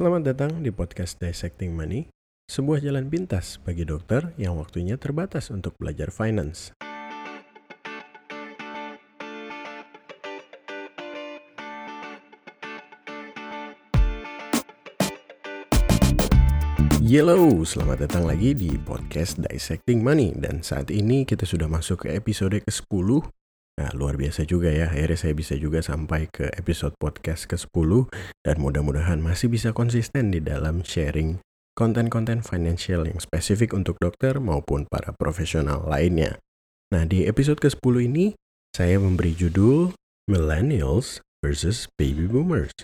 Selamat datang di podcast Dissecting Money, sebuah jalan pintas bagi dokter yang waktunya terbatas untuk belajar finance. Yellow, selamat datang lagi di podcast Dissecting Money dan saat ini kita sudah masuk ke episode ke-10 Nah, luar biasa juga ya. Akhirnya saya bisa juga sampai ke episode podcast ke-10 dan mudah-mudahan masih bisa konsisten di dalam sharing konten-konten financial yang spesifik untuk dokter maupun para profesional lainnya. Nah, di episode ke-10 ini saya memberi judul Millennials versus Baby Boomers.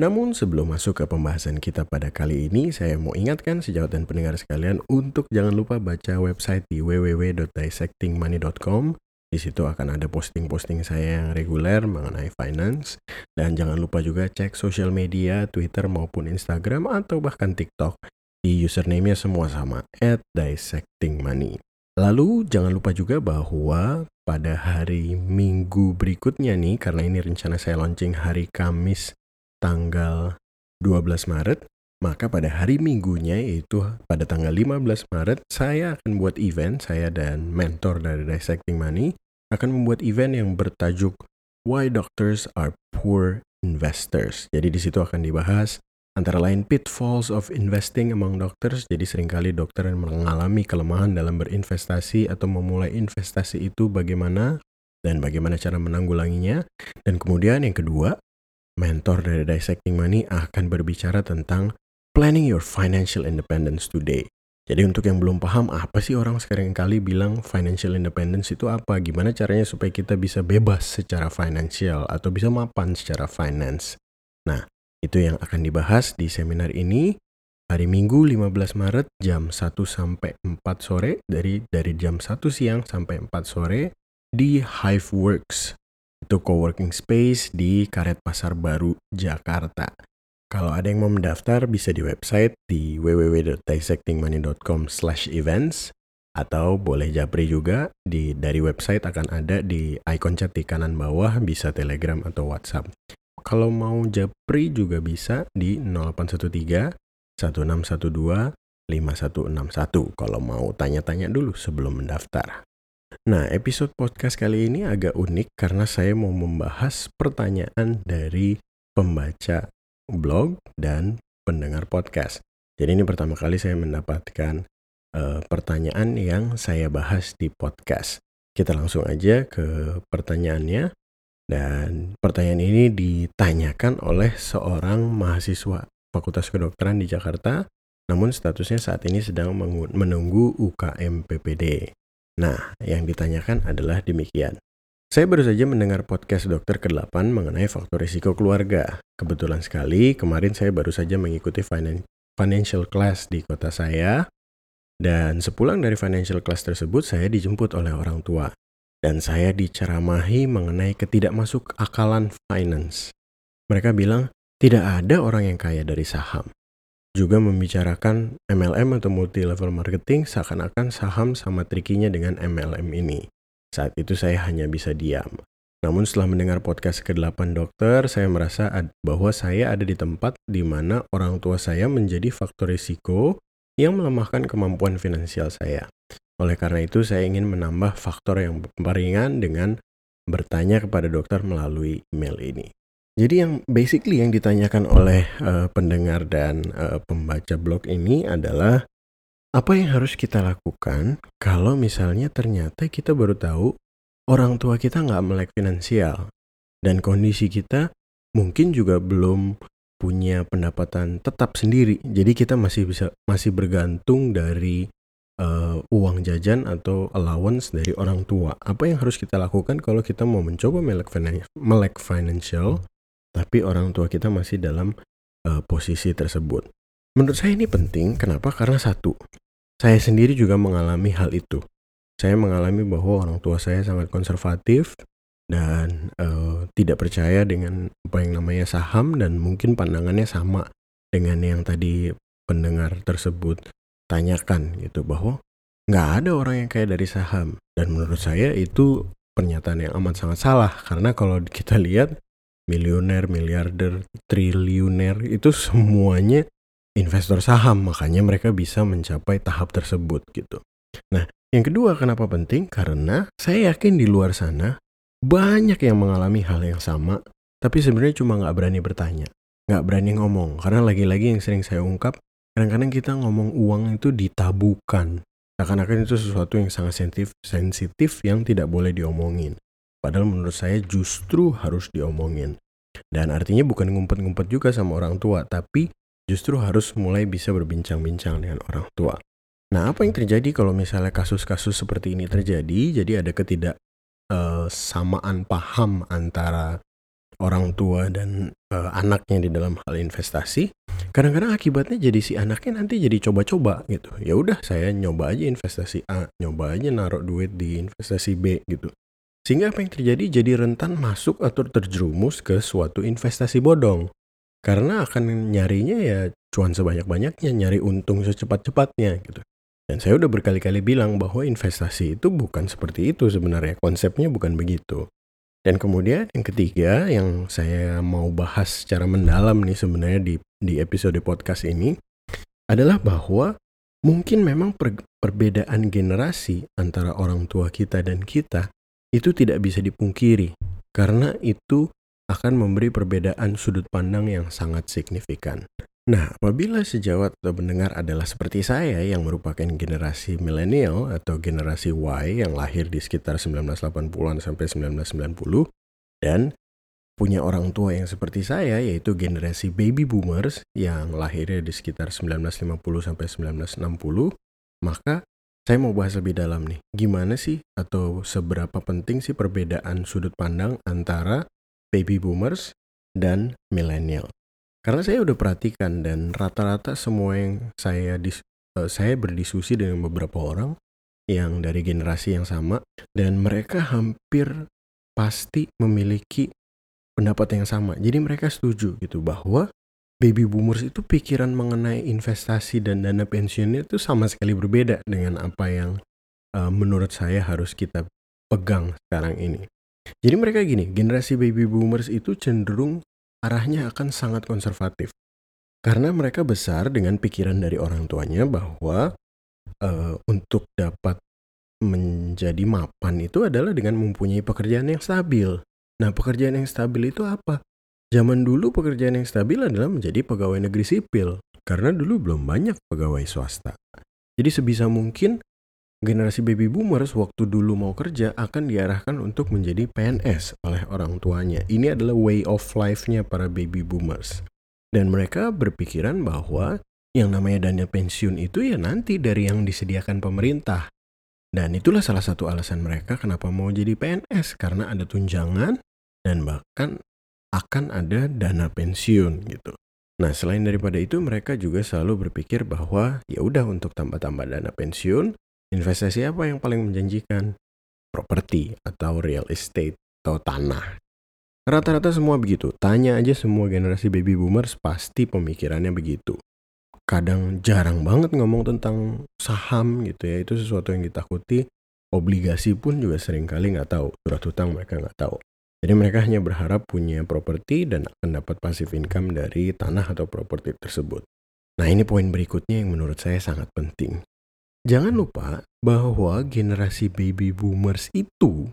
Namun sebelum masuk ke pembahasan kita pada kali ini, saya mau ingatkan sejawat dan pendengar sekalian untuk jangan lupa baca website di www.dissectingmoney.com di situ akan ada posting-posting saya yang reguler mengenai finance. Dan jangan lupa juga cek sosial media, Twitter maupun Instagram atau bahkan TikTok. Di username-nya semua sama, at dissectingmoney. Lalu jangan lupa juga bahwa pada hari minggu berikutnya nih, karena ini rencana saya launching hari Kamis tanggal 12 Maret, maka pada hari minggunya yaitu pada tanggal 15 Maret, saya akan buat event, saya dan mentor dari Dissecting Money, akan membuat event yang bertajuk Why Doctors Are Poor Investors. Jadi di situ akan dibahas antara lain pitfalls of investing among doctors. Jadi sering kali dokter yang mengalami kelemahan dalam berinvestasi atau memulai investasi itu bagaimana dan bagaimana cara menanggulanginya. Dan kemudian yang kedua, mentor dari Dissecting Money akan berbicara tentang planning your financial independence today. Jadi untuk yang belum paham apa sih orang sekarang kali bilang financial independence itu apa? Gimana caranya supaya kita bisa bebas secara financial atau bisa mapan secara finance? Nah, itu yang akan dibahas di seminar ini hari Minggu 15 Maret jam 1 sampai 4 sore dari dari jam 1 siang sampai 4 sore di Hiveworks. Itu coworking space di Karet Pasar Baru, Jakarta. Kalau ada yang mau mendaftar bisa di website di www.dissectingmoney.com events atau boleh japri juga di dari website akan ada di icon chat di kanan bawah bisa telegram atau whatsapp. Kalau mau japri juga bisa di 0813 1612 5161 kalau mau tanya-tanya dulu sebelum mendaftar. Nah, episode podcast kali ini agak unik karena saya mau membahas pertanyaan dari pembaca blog dan pendengar podcast. Jadi ini pertama kali saya mendapatkan uh, pertanyaan yang saya bahas di podcast. Kita langsung aja ke pertanyaannya. Dan pertanyaan ini ditanyakan oleh seorang mahasiswa Fakultas Kedokteran di Jakarta, namun statusnya saat ini sedang menunggu UKM PPD. Nah, yang ditanyakan adalah demikian. Saya baru saja mendengar podcast dokter ke-8 mengenai faktor risiko keluarga. Kebetulan sekali, kemarin saya baru saja mengikuti financial class di kota saya. Dan sepulang dari financial class tersebut, saya dijemput oleh orang tua. Dan saya diceramahi mengenai ketidakmasuk akalan finance. Mereka bilang, tidak ada orang yang kaya dari saham. Juga membicarakan MLM atau multi-level marketing seakan-akan saham sama trikinya dengan MLM ini. Saat itu saya hanya bisa diam. Namun setelah mendengar podcast ke-8 dokter, saya merasa bahwa saya ada di tempat di mana orang tua saya menjadi faktor risiko yang melemahkan kemampuan finansial saya. Oleh karena itu, saya ingin menambah faktor yang ringan dengan bertanya kepada dokter melalui email ini. Jadi yang basically yang ditanyakan oleh uh, pendengar dan uh, pembaca blog ini adalah apa yang harus kita lakukan kalau misalnya ternyata kita baru tahu orang tua kita nggak melek finansial dan kondisi kita mungkin juga belum punya pendapatan tetap sendiri. Jadi kita masih bisa masih bergantung dari uh, uang jajan atau allowance dari orang tua. Apa yang harus kita lakukan kalau kita mau mencoba melek, melek financial tapi orang tua kita masih dalam uh, posisi tersebut? Menurut saya ini penting. Kenapa? Karena satu, saya sendiri juga mengalami hal itu. Saya mengalami bahwa orang tua saya sangat konservatif dan uh, tidak percaya dengan apa yang namanya saham dan mungkin pandangannya sama dengan yang tadi pendengar tersebut tanyakan gitu bahwa nggak ada orang yang kaya dari saham dan menurut saya itu pernyataan yang amat sangat salah karena kalau kita lihat miliuner, miliarder, triliuner itu semuanya investor saham, makanya mereka bisa mencapai tahap tersebut gitu. Nah, yang kedua kenapa penting? Karena saya yakin di luar sana banyak yang mengalami hal yang sama, tapi sebenarnya cuma nggak berani bertanya, nggak berani ngomong. Karena lagi-lagi yang sering saya ungkap, kadang-kadang kita ngomong uang itu ditabukan. Seakan-akan itu sesuatu yang sangat sensitif, sensitif yang tidak boleh diomongin. Padahal menurut saya justru harus diomongin. Dan artinya bukan ngumpet-ngumpet juga sama orang tua, tapi justru harus mulai bisa berbincang-bincang dengan orang tua. Nah, apa yang terjadi kalau misalnya kasus-kasus seperti ini terjadi? Jadi ada ketidaksamaan eh, uh, paham antara orang tua dan uh, anaknya di dalam hal investasi. Kadang-kadang akibatnya jadi si anaknya nanti jadi coba-coba gitu. Ya udah, saya nyoba aja investasi A, nyoba aja naruh duit di investasi B gitu. Sehingga apa yang terjadi jadi rentan masuk atau terjerumus ke suatu investasi bodong. Karena akan nyarinya ya cuan sebanyak-banyaknya, nyari untung secepat-cepatnya gitu. Dan saya udah berkali-kali bilang bahwa investasi itu bukan seperti itu sebenarnya, konsepnya bukan begitu. Dan kemudian yang ketiga yang saya mau bahas secara mendalam nih sebenarnya di di episode podcast ini adalah bahwa mungkin memang per, perbedaan generasi antara orang tua kita dan kita itu tidak bisa dipungkiri karena itu akan memberi perbedaan sudut pandang yang sangat signifikan. Nah, apabila sejawat atau mendengar adalah seperti saya yang merupakan generasi milenial atau generasi Y yang lahir di sekitar 1980-an sampai 1990 dan punya orang tua yang seperti saya yaitu generasi baby boomers yang lahirnya di sekitar 1950 sampai 1960, maka saya mau bahas lebih dalam nih. Gimana sih atau seberapa penting sih perbedaan sudut pandang antara baby boomers dan millennial. Karena saya udah perhatikan dan rata-rata semua yang saya dis, uh, saya berdiskusi dengan beberapa orang yang dari generasi yang sama dan mereka hampir pasti memiliki pendapat yang sama. Jadi mereka setuju gitu bahwa baby boomers itu pikiran mengenai investasi dan dana pensiunnya itu sama sekali berbeda dengan apa yang uh, menurut saya harus kita pegang sekarang ini. Jadi mereka gini, generasi baby boomers itu cenderung arahnya akan sangat konservatif. Karena mereka besar dengan pikiran dari orang tuanya bahwa uh, untuk dapat menjadi mapan itu adalah dengan mempunyai pekerjaan yang stabil. Nah, pekerjaan yang stabil itu apa? Zaman dulu pekerjaan yang stabil adalah menjadi pegawai negeri sipil. Karena dulu belum banyak pegawai swasta. Jadi sebisa mungkin generasi baby boomers waktu dulu mau kerja akan diarahkan untuk menjadi PNS oleh orang tuanya. Ini adalah way of life-nya para baby boomers. Dan mereka berpikiran bahwa yang namanya dana pensiun itu ya nanti dari yang disediakan pemerintah. Dan itulah salah satu alasan mereka kenapa mau jadi PNS karena ada tunjangan dan bahkan akan ada dana pensiun gitu. Nah, selain daripada itu mereka juga selalu berpikir bahwa ya udah untuk tambah-tambah dana pensiun, Investasi apa yang paling menjanjikan? Properti atau real estate atau tanah. Rata-rata semua begitu. Tanya aja semua generasi baby boomers pasti pemikirannya begitu. Kadang jarang banget ngomong tentang saham gitu ya. Itu sesuatu yang ditakuti. Obligasi pun juga sering kali nggak tahu. Surat hutang mereka nggak tahu. Jadi mereka hanya berharap punya properti dan akan dapat passive income dari tanah atau properti tersebut. Nah ini poin berikutnya yang menurut saya sangat penting. Jangan lupa bahwa generasi baby boomers itu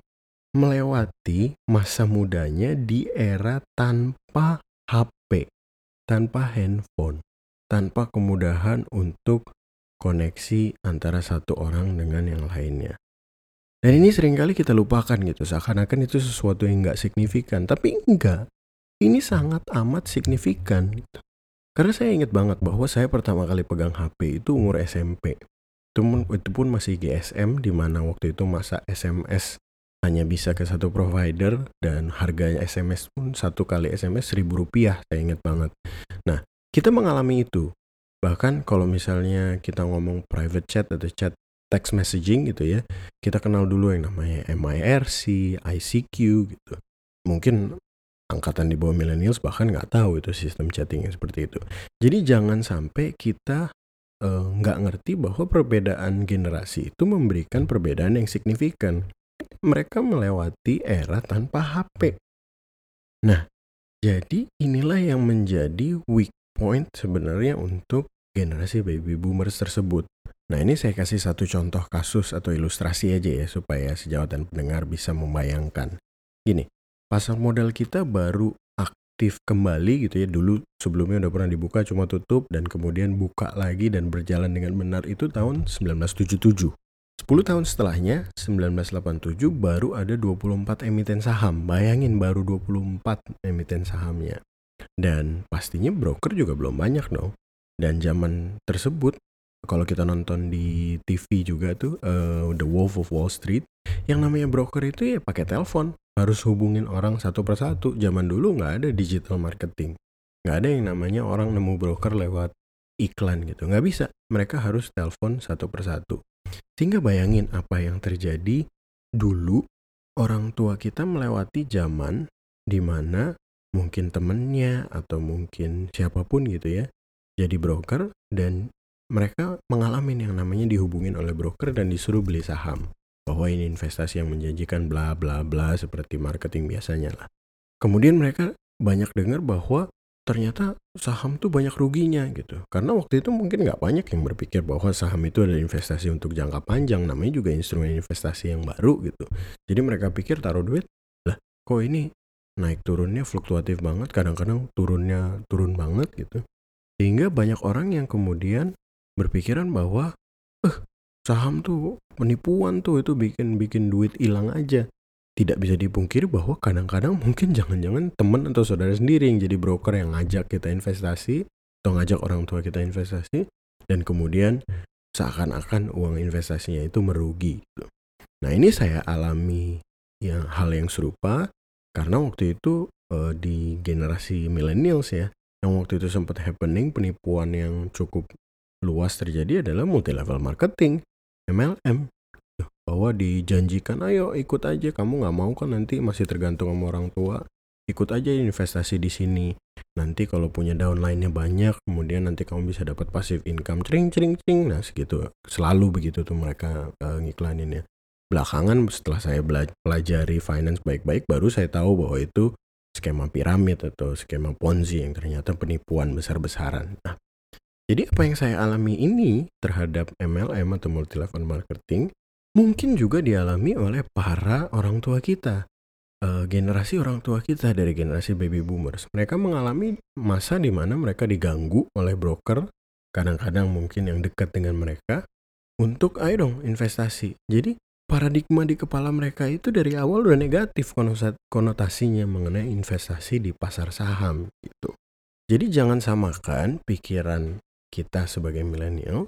melewati masa mudanya di era tanpa HP, tanpa handphone, tanpa kemudahan untuk koneksi antara satu orang dengan yang lainnya. Dan ini sering kali kita lupakan gitu, seakan-akan itu sesuatu yang nggak signifikan. Tapi enggak, ini sangat amat signifikan. Gitu. Karena saya ingat banget bahwa saya pertama kali pegang HP itu umur SMP itu itu pun masih GSM di mana waktu itu masa SMS hanya bisa ke satu provider dan harganya SMS pun satu kali SMS seribu rupiah saya ingat banget. Nah kita mengalami itu bahkan kalau misalnya kita ngomong private chat atau chat text messaging gitu ya kita kenal dulu yang namanya MIRC, ICQ gitu. Mungkin angkatan di bawah millennials bahkan nggak tahu itu sistem chatting yang seperti itu. Jadi jangan sampai kita nggak uh, ngerti bahwa perbedaan generasi itu memberikan perbedaan yang signifikan. Mereka melewati era tanpa HP. Nah, Jadi inilah yang menjadi weak point sebenarnya untuk generasi baby boomers tersebut. Nah ini saya kasih satu contoh kasus atau ilustrasi aja ya supaya sejawat dan pendengar bisa membayangkan. Gini, pasar modal kita baru aktif kembali gitu ya. Dulu sebelumnya udah pernah dibuka cuma tutup dan kemudian buka lagi dan berjalan dengan benar itu tahun 1977. 10 tahun setelahnya, 1987 baru ada 24 emiten saham. Bayangin baru 24 emiten sahamnya. Dan pastinya broker juga belum banyak dong. Dan zaman tersebut, kalau kita nonton di TV juga tuh, uh, The Wolf of Wall Street, yang namanya broker itu ya pakai telepon. Harus hubungin orang satu persatu. Zaman dulu nggak ada digital marketing. Nggak ada yang namanya orang nemu broker lewat iklan gitu. Nggak bisa. Mereka harus telepon satu persatu. Sehingga bayangin apa yang terjadi dulu orang tua kita melewati zaman di mana mungkin temennya atau mungkin siapa pun gitu ya jadi broker dan mereka mengalami yang namanya dihubungin oleh broker dan disuruh beli saham bahwa ini investasi yang menjanjikan bla bla bla seperti marketing biasanya lah. Kemudian mereka banyak dengar bahwa ternyata saham tuh banyak ruginya gitu. Karena waktu itu mungkin nggak banyak yang berpikir bahwa saham itu adalah investasi untuk jangka panjang, namanya juga instrumen investasi yang baru gitu. Jadi mereka pikir taruh duit, lah kok ini naik turunnya fluktuatif banget, kadang-kadang turunnya turun banget gitu. Sehingga banyak orang yang kemudian berpikiran bahwa, eh saham tuh penipuan tuh itu bikin bikin duit hilang aja tidak bisa dipungkiri bahwa kadang-kadang mungkin jangan-jangan teman atau saudara sendiri yang jadi broker yang ngajak kita investasi atau ngajak orang tua kita investasi dan kemudian seakan-akan uang investasinya itu merugi. Gitu. Nah ini saya alami yang hal yang serupa karena waktu itu uh, di generasi millennials ya yang waktu itu sempat happening penipuan yang cukup luas terjadi adalah multi level marketing MLM bahwa dijanjikan ayo ikut aja kamu nggak mau kan nanti masih tergantung sama orang tua ikut aja investasi di sini. Nanti kalau punya downline-nya banyak kemudian nanti kamu bisa dapat passive income cering cering cering nah segitu. Selalu begitu tuh mereka uh, ya belakangan setelah saya pelajari finance baik-baik baru saya tahu bahwa itu skema piramid atau skema ponzi yang ternyata penipuan besar-besaran. Nah jadi apa yang saya alami ini terhadap MLM atau multi level marketing mungkin juga dialami oleh para orang tua kita. Uh, generasi orang tua kita dari generasi baby boomers. Mereka mengalami masa di mana mereka diganggu oleh broker, kadang-kadang mungkin yang dekat dengan mereka, untuk ayo dong investasi. Jadi paradigma di kepala mereka itu dari awal udah negatif konotasinya mengenai investasi di pasar saham gitu. Jadi jangan samakan pikiran kita sebagai milenial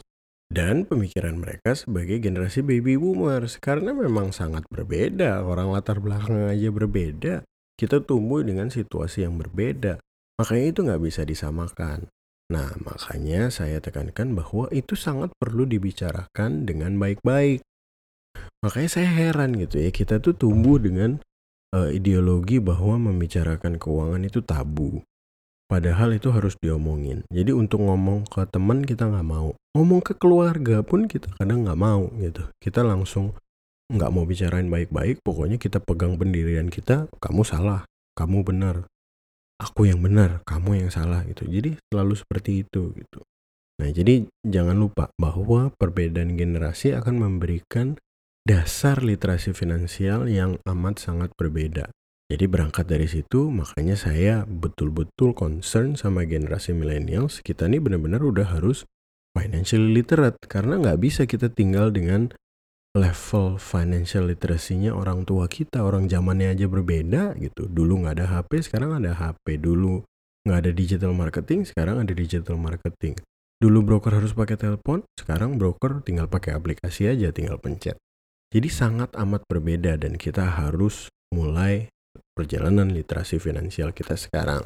dan pemikiran mereka sebagai generasi baby boomers. Karena memang sangat berbeda orang latar belakang aja berbeda kita tumbuh dengan situasi yang berbeda. Makanya itu nggak bisa disamakan. Nah makanya saya tekankan bahwa itu sangat perlu dibicarakan dengan baik-baik. Makanya saya heran gitu ya kita tuh tumbuh dengan uh, ideologi bahwa membicarakan keuangan itu tabu Padahal itu harus diomongin. Jadi untuk ngomong ke teman kita nggak mau. Ngomong ke keluarga pun kita kadang nggak mau gitu. Kita langsung nggak mau bicarain baik-baik. Pokoknya kita pegang pendirian kita. Kamu salah, kamu benar. Aku yang benar, kamu yang salah gitu. Jadi selalu seperti itu gitu. Nah jadi jangan lupa bahwa perbedaan generasi akan memberikan dasar literasi finansial yang amat sangat berbeda. Jadi berangkat dari situ, makanya saya betul-betul concern sama generasi millennials. Kita ini benar-benar udah harus financially literate karena nggak bisa kita tinggal dengan level financial literacy-nya orang tua kita. Orang zamannya aja berbeda gitu. Dulu nggak ada HP, sekarang ada HP. Dulu nggak ada digital marketing, sekarang ada digital marketing. Dulu broker harus pakai telepon, sekarang broker tinggal pakai aplikasi aja, tinggal pencet. Jadi sangat amat berbeda dan kita harus mulai perjalanan literasi finansial kita sekarang.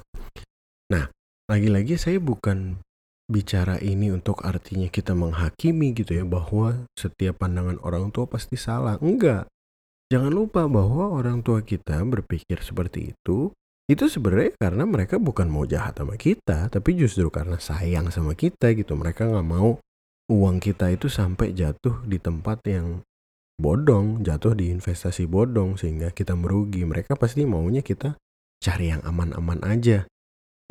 Nah, lagi-lagi saya bukan bicara ini untuk artinya kita menghakimi gitu ya bahwa setiap pandangan orang tua pasti salah. Enggak. Jangan lupa bahwa orang tua kita berpikir seperti itu itu sebenarnya karena mereka bukan mau jahat sama kita, tapi justru karena sayang sama kita gitu. Mereka nggak mau uang kita itu sampai jatuh di tempat yang bodong, jatuh di investasi bodong sehingga kita merugi. Mereka pasti maunya kita cari yang aman-aman aja.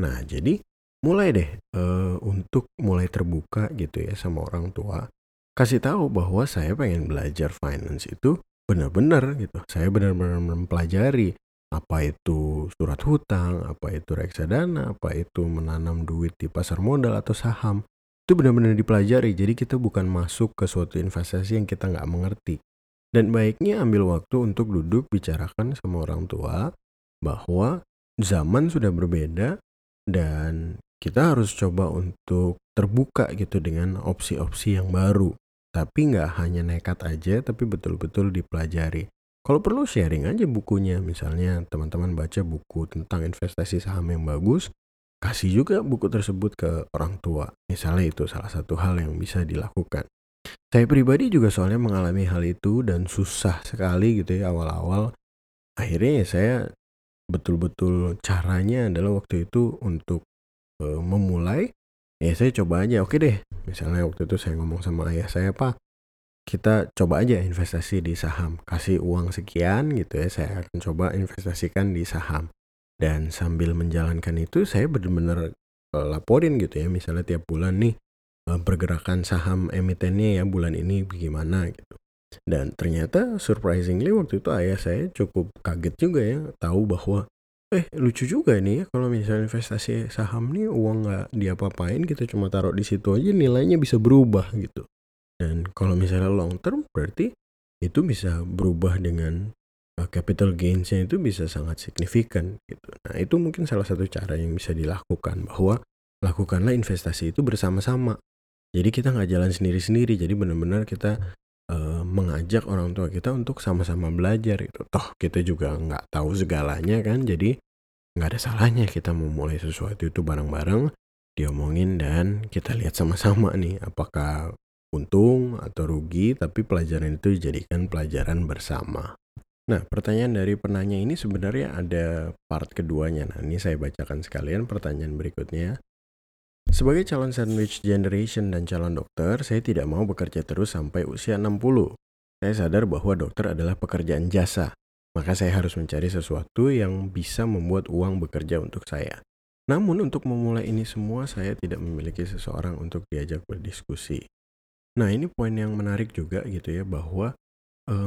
Nah, jadi mulai deh uh, untuk mulai terbuka gitu ya sama orang tua. Kasih tahu bahwa saya pengen belajar finance itu benar-benar gitu. Saya benar-benar mempelajari apa itu surat hutang, apa itu reksadana, apa itu menanam duit di pasar modal atau saham. Itu benar-benar dipelajari. Jadi kita bukan masuk ke suatu investasi yang kita nggak mengerti. Dan baiknya ambil waktu untuk duduk bicarakan sama orang tua bahwa zaman sudah berbeda dan kita harus coba untuk terbuka gitu dengan opsi-opsi yang baru. Tapi nggak hanya nekat aja, tapi betul-betul dipelajari. Kalau perlu sharing aja bukunya, misalnya teman-teman baca buku tentang investasi saham yang bagus, kasih juga buku tersebut ke orang tua. Misalnya itu salah satu hal yang bisa dilakukan. Saya pribadi juga soalnya mengalami hal itu dan susah sekali gitu ya awal-awal. Akhirnya ya saya betul-betul caranya adalah waktu itu untuk e, memulai ya saya coba aja oke deh misalnya waktu itu saya ngomong sama ayah saya pak kita coba aja investasi di saham kasih uang sekian gitu ya saya akan coba investasikan di saham dan sambil menjalankan itu saya benar-benar e, laporin gitu ya misalnya tiap bulan nih pergerakan saham emitennya ya bulan ini bagaimana gitu dan ternyata surprisingly waktu itu ayah saya cukup kaget juga ya tahu bahwa eh lucu juga nih ya kalau misalnya investasi saham nih uang nggak diapa-apain kita cuma taruh di situ aja nilainya bisa berubah gitu. Dan kalau misalnya long term berarti itu bisa berubah dengan uh, capital gainsnya itu bisa sangat signifikan gitu. Nah itu mungkin salah satu cara yang bisa dilakukan bahwa lakukanlah investasi itu bersama-sama. Jadi kita nggak jalan sendiri-sendiri. Jadi benar-benar kita uh, mengajak orang tua kita untuk sama-sama belajar itu. Toh kita juga nggak tahu segalanya kan, jadi nggak ada salahnya kita memulai sesuatu itu bareng-bareng, diomongin dan kita lihat sama-sama nih apakah untung atau rugi, tapi pelajaran itu dijadikan pelajaran bersama. Nah, pertanyaan dari penanya ini sebenarnya ada part keduanya. Nah, ini saya bacakan sekalian pertanyaan berikutnya. Sebagai calon sandwich generation dan calon dokter, saya tidak mau bekerja terus sampai usia 60. Saya sadar bahwa dokter adalah pekerjaan jasa, maka saya harus mencari sesuatu yang bisa membuat uang bekerja untuk saya. Namun untuk memulai ini semua saya tidak memiliki seseorang untuk diajak berdiskusi. Nah ini poin yang menarik juga gitu ya bahwa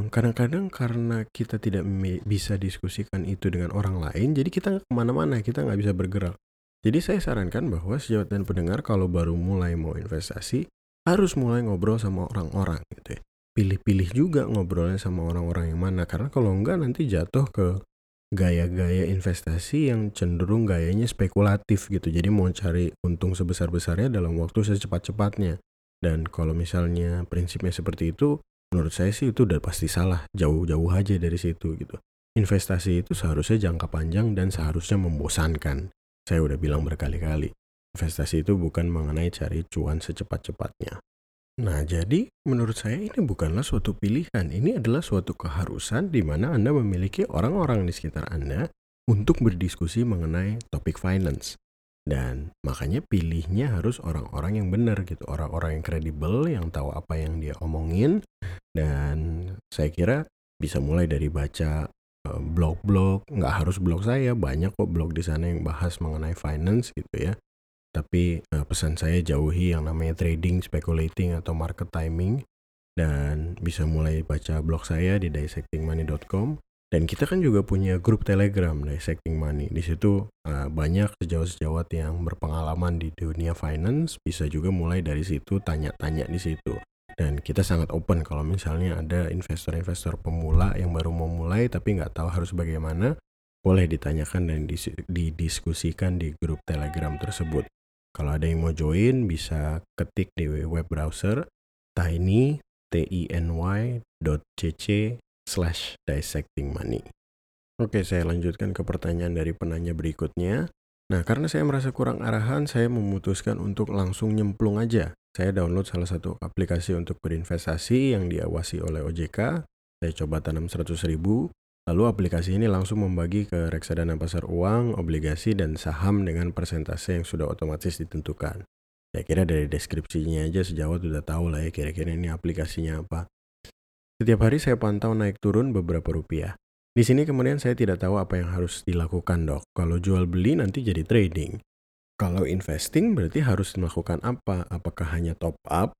kadang-kadang um, karena kita tidak bisa diskusikan itu dengan orang lain, jadi kita ke mana-mana, kita nggak bisa bergerak. Jadi saya sarankan bahwa sejawat dan pendengar kalau baru mulai mau investasi harus mulai ngobrol sama orang-orang gitu ya. Pilih-pilih juga ngobrolnya sama orang-orang yang mana karena kalau enggak nanti jatuh ke gaya-gaya investasi yang cenderung gayanya spekulatif gitu. Jadi mau cari untung sebesar-besarnya dalam waktu secepat-cepatnya. Dan kalau misalnya prinsipnya seperti itu, menurut saya sih itu udah pasti salah. Jauh-jauh aja dari situ gitu. Investasi itu seharusnya jangka panjang dan seharusnya membosankan. Saya udah bilang berkali-kali, investasi itu bukan mengenai cari cuan secepat-cepatnya. Nah, jadi menurut saya ini bukanlah suatu pilihan, ini adalah suatu keharusan di mana Anda memiliki orang-orang di sekitar Anda untuk berdiskusi mengenai topik finance. Dan makanya pilihnya harus orang-orang yang benar gitu, orang-orang yang kredibel, yang tahu apa yang dia omongin. Dan saya kira bisa mulai dari baca blog-blog, nggak harus blog saya, banyak kok blog di sana yang bahas mengenai finance gitu ya. Tapi uh, pesan saya jauhi yang namanya trading, speculating atau market timing dan bisa mulai baca blog saya di dissectingmoney.com dan kita kan juga punya grup Telegram Dissecting Money. Di situ uh, banyak sejawat-sejawat yang berpengalaman di dunia finance, bisa juga mulai dari situ tanya-tanya di situ. Dan kita sangat open kalau misalnya ada investor-investor pemula yang baru mau mulai tapi nggak tahu harus bagaimana, boleh ditanyakan dan didiskusikan di grup Telegram tersebut. Kalau ada yang mau join bisa ketik di web browser tiny tiny.cc slash dissecting money. Oke, saya lanjutkan ke pertanyaan dari penanya berikutnya. Nah, karena saya merasa kurang arahan, saya memutuskan untuk langsung nyemplung aja saya download salah satu aplikasi untuk berinvestasi yang diawasi oleh OJK. Saya coba tanam 100 ribu, lalu aplikasi ini langsung membagi ke reksadana pasar uang, obligasi, dan saham dengan persentase yang sudah otomatis ditentukan. Saya kira dari deskripsinya aja sejauh sudah tahu lah ya kira-kira ini aplikasinya apa. Setiap hari saya pantau naik turun beberapa rupiah. Di sini kemudian saya tidak tahu apa yang harus dilakukan dok. Kalau jual beli nanti jadi trading. Kalau investing berarti harus melakukan apa? Apakah hanya top up?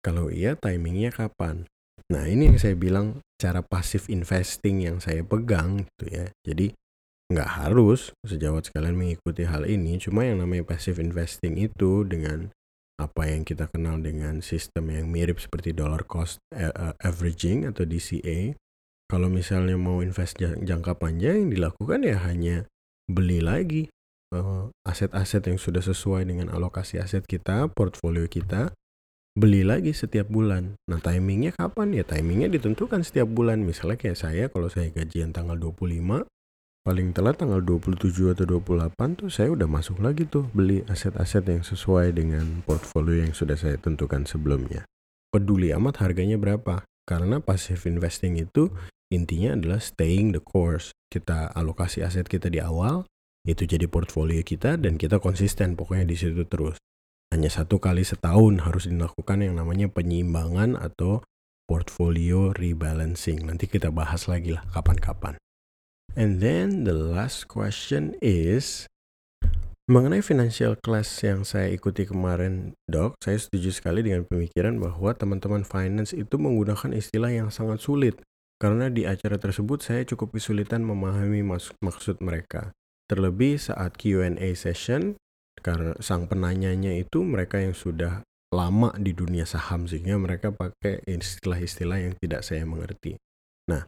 Kalau iya timingnya kapan? Nah ini yang saya bilang cara pasif investing yang saya pegang gitu ya. Jadi nggak harus sejawat sekalian mengikuti hal ini. Cuma yang namanya pasif investing itu dengan apa yang kita kenal dengan sistem yang mirip seperti dollar cost eh, eh, averaging atau DCA kalau misalnya mau invest jangka panjang yang dilakukan ya hanya beli lagi eh, aset-aset uh, yang sudah sesuai dengan alokasi aset kita, portfolio kita, beli lagi setiap bulan. Nah timingnya kapan? Ya timingnya ditentukan setiap bulan. Misalnya kayak saya kalau saya gajian tanggal 25, paling telat tanggal 27 atau 28 tuh saya udah masuk lagi tuh beli aset-aset yang sesuai dengan portfolio yang sudah saya tentukan sebelumnya. Peduli amat harganya berapa? Karena passive investing itu intinya adalah staying the course. Kita alokasi aset kita di awal, itu jadi portfolio kita dan kita konsisten pokoknya di situ terus. Hanya satu kali setahun harus dilakukan yang namanya penyiimbangan atau portfolio rebalancing. Nanti kita bahas lagi lah kapan-kapan. And then the last question is Mengenai financial class yang saya ikuti kemarin, dok, saya setuju sekali dengan pemikiran bahwa teman-teman finance itu menggunakan istilah yang sangat sulit karena di acara tersebut saya cukup kesulitan memahami maksud mereka. Terlebih saat Q&A session, karena sang penanyanya itu mereka yang sudah lama di dunia saham sehingga mereka pakai istilah-istilah yang tidak saya mengerti. Nah,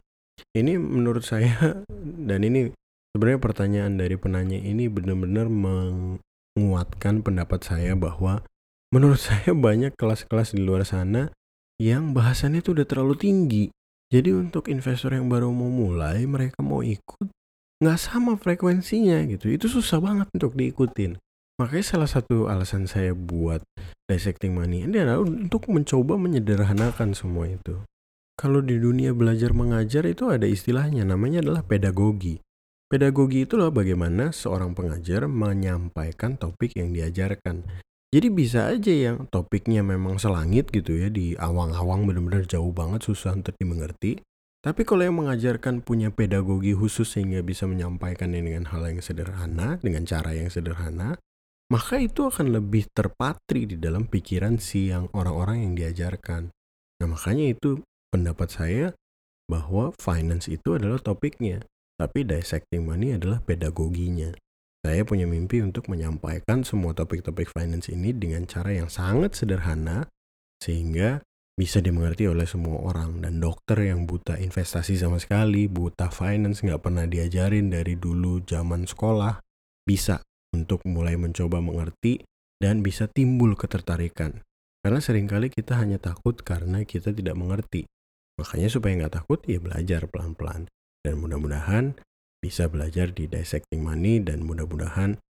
ini menurut saya dan ini sebenarnya pertanyaan dari penanya ini benar-benar menguatkan pendapat saya bahwa menurut saya banyak kelas-kelas di luar sana yang bahasannya itu udah terlalu tinggi jadi untuk investor yang baru mau mulai, mereka mau ikut, nggak sama frekuensinya gitu. Itu susah banget untuk diikutin. Makanya salah satu alasan saya buat dissecting money ini adalah untuk mencoba menyederhanakan semua itu. Kalau di dunia belajar mengajar itu ada istilahnya, namanya adalah pedagogi. Pedagogi itulah bagaimana seorang pengajar menyampaikan topik yang diajarkan. Jadi bisa aja yang topiknya memang selangit gitu ya di awang-awang benar-benar jauh banget susah untuk dimengerti. Tapi kalau yang mengajarkan punya pedagogi khusus sehingga bisa menyampaikan dengan hal yang sederhana, dengan cara yang sederhana, maka itu akan lebih terpatri di dalam pikiran si yang orang-orang yang diajarkan. Nah makanya itu pendapat saya bahwa finance itu adalah topiknya, tapi dissecting money adalah pedagoginya. Saya punya mimpi untuk menyampaikan semua topik-topik finance ini dengan cara yang sangat sederhana sehingga bisa dimengerti oleh semua orang dan dokter yang buta investasi sama sekali, buta finance nggak pernah diajarin dari dulu zaman sekolah bisa untuk mulai mencoba mengerti dan bisa timbul ketertarikan. Karena sering kali kita hanya takut karena kita tidak mengerti. Makanya supaya nggak takut ya belajar pelan-pelan. Dan mudah-mudahan bisa belajar di dissecting money dan mudah-mudahan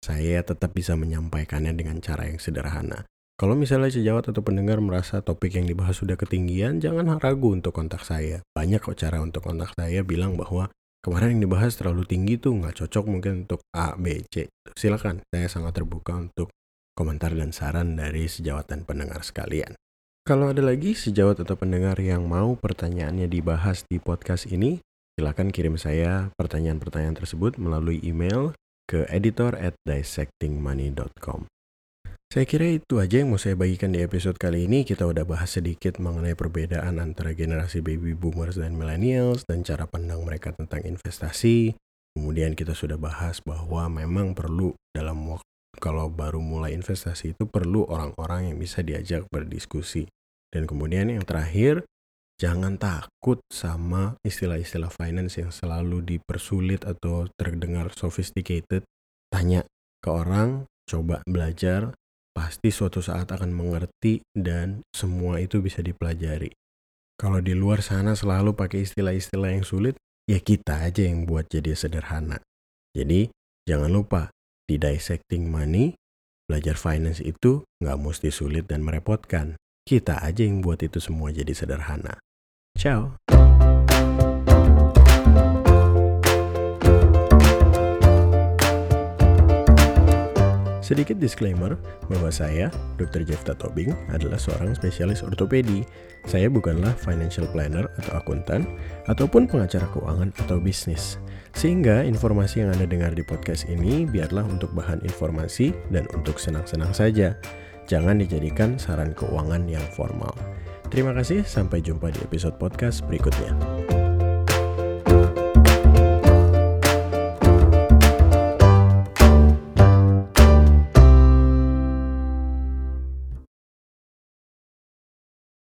saya tetap bisa menyampaikannya dengan cara yang sederhana. Kalau misalnya sejawat atau pendengar merasa topik yang dibahas sudah ketinggian, jangan ragu untuk kontak saya. Banyak kok cara untuk kontak saya bilang bahwa kemarin yang dibahas terlalu tinggi tuh nggak cocok mungkin untuk A, B, C. Silakan, saya sangat terbuka untuk komentar dan saran dari sejawat dan pendengar sekalian. Kalau ada lagi sejawat atau pendengar yang mau pertanyaannya dibahas di podcast ini, Silakan kirim saya pertanyaan-pertanyaan tersebut melalui email ke editor at dissectingmoney.com. Saya kira itu aja yang mau saya bagikan di episode kali ini. Kita udah bahas sedikit mengenai perbedaan antara generasi baby boomers dan millennials dan cara pandang mereka tentang investasi. Kemudian kita sudah bahas bahwa memang perlu dalam waktu kalau baru mulai investasi itu perlu orang-orang yang bisa diajak berdiskusi. Dan kemudian yang terakhir, jangan takut sama istilah-istilah finance yang selalu dipersulit atau terdengar sophisticated. Tanya ke orang, coba belajar, pasti suatu saat akan mengerti dan semua itu bisa dipelajari. Kalau di luar sana selalu pakai istilah-istilah yang sulit, ya kita aja yang buat jadi sederhana. Jadi, jangan lupa, di dissecting money, belajar finance itu nggak mesti sulit dan merepotkan. Kita aja yang buat itu semua jadi sederhana. Ciao. Sedikit disclaimer bahwa saya, Dr. Jefta Tobing, adalah seorang spesialis ortopedi. Saya bukanlah financial planner atau akuntan, ataupun pengacara keuangan atau bisnis. Sehingga informasi yang Anda dengar di podcast ini biarlah untuk bahan informasi dan untuk senang-senang saja. Jangan dijadikan saran keuangan yang formal. Terima kasih, sampai jumpa di episode podcast berikutnya.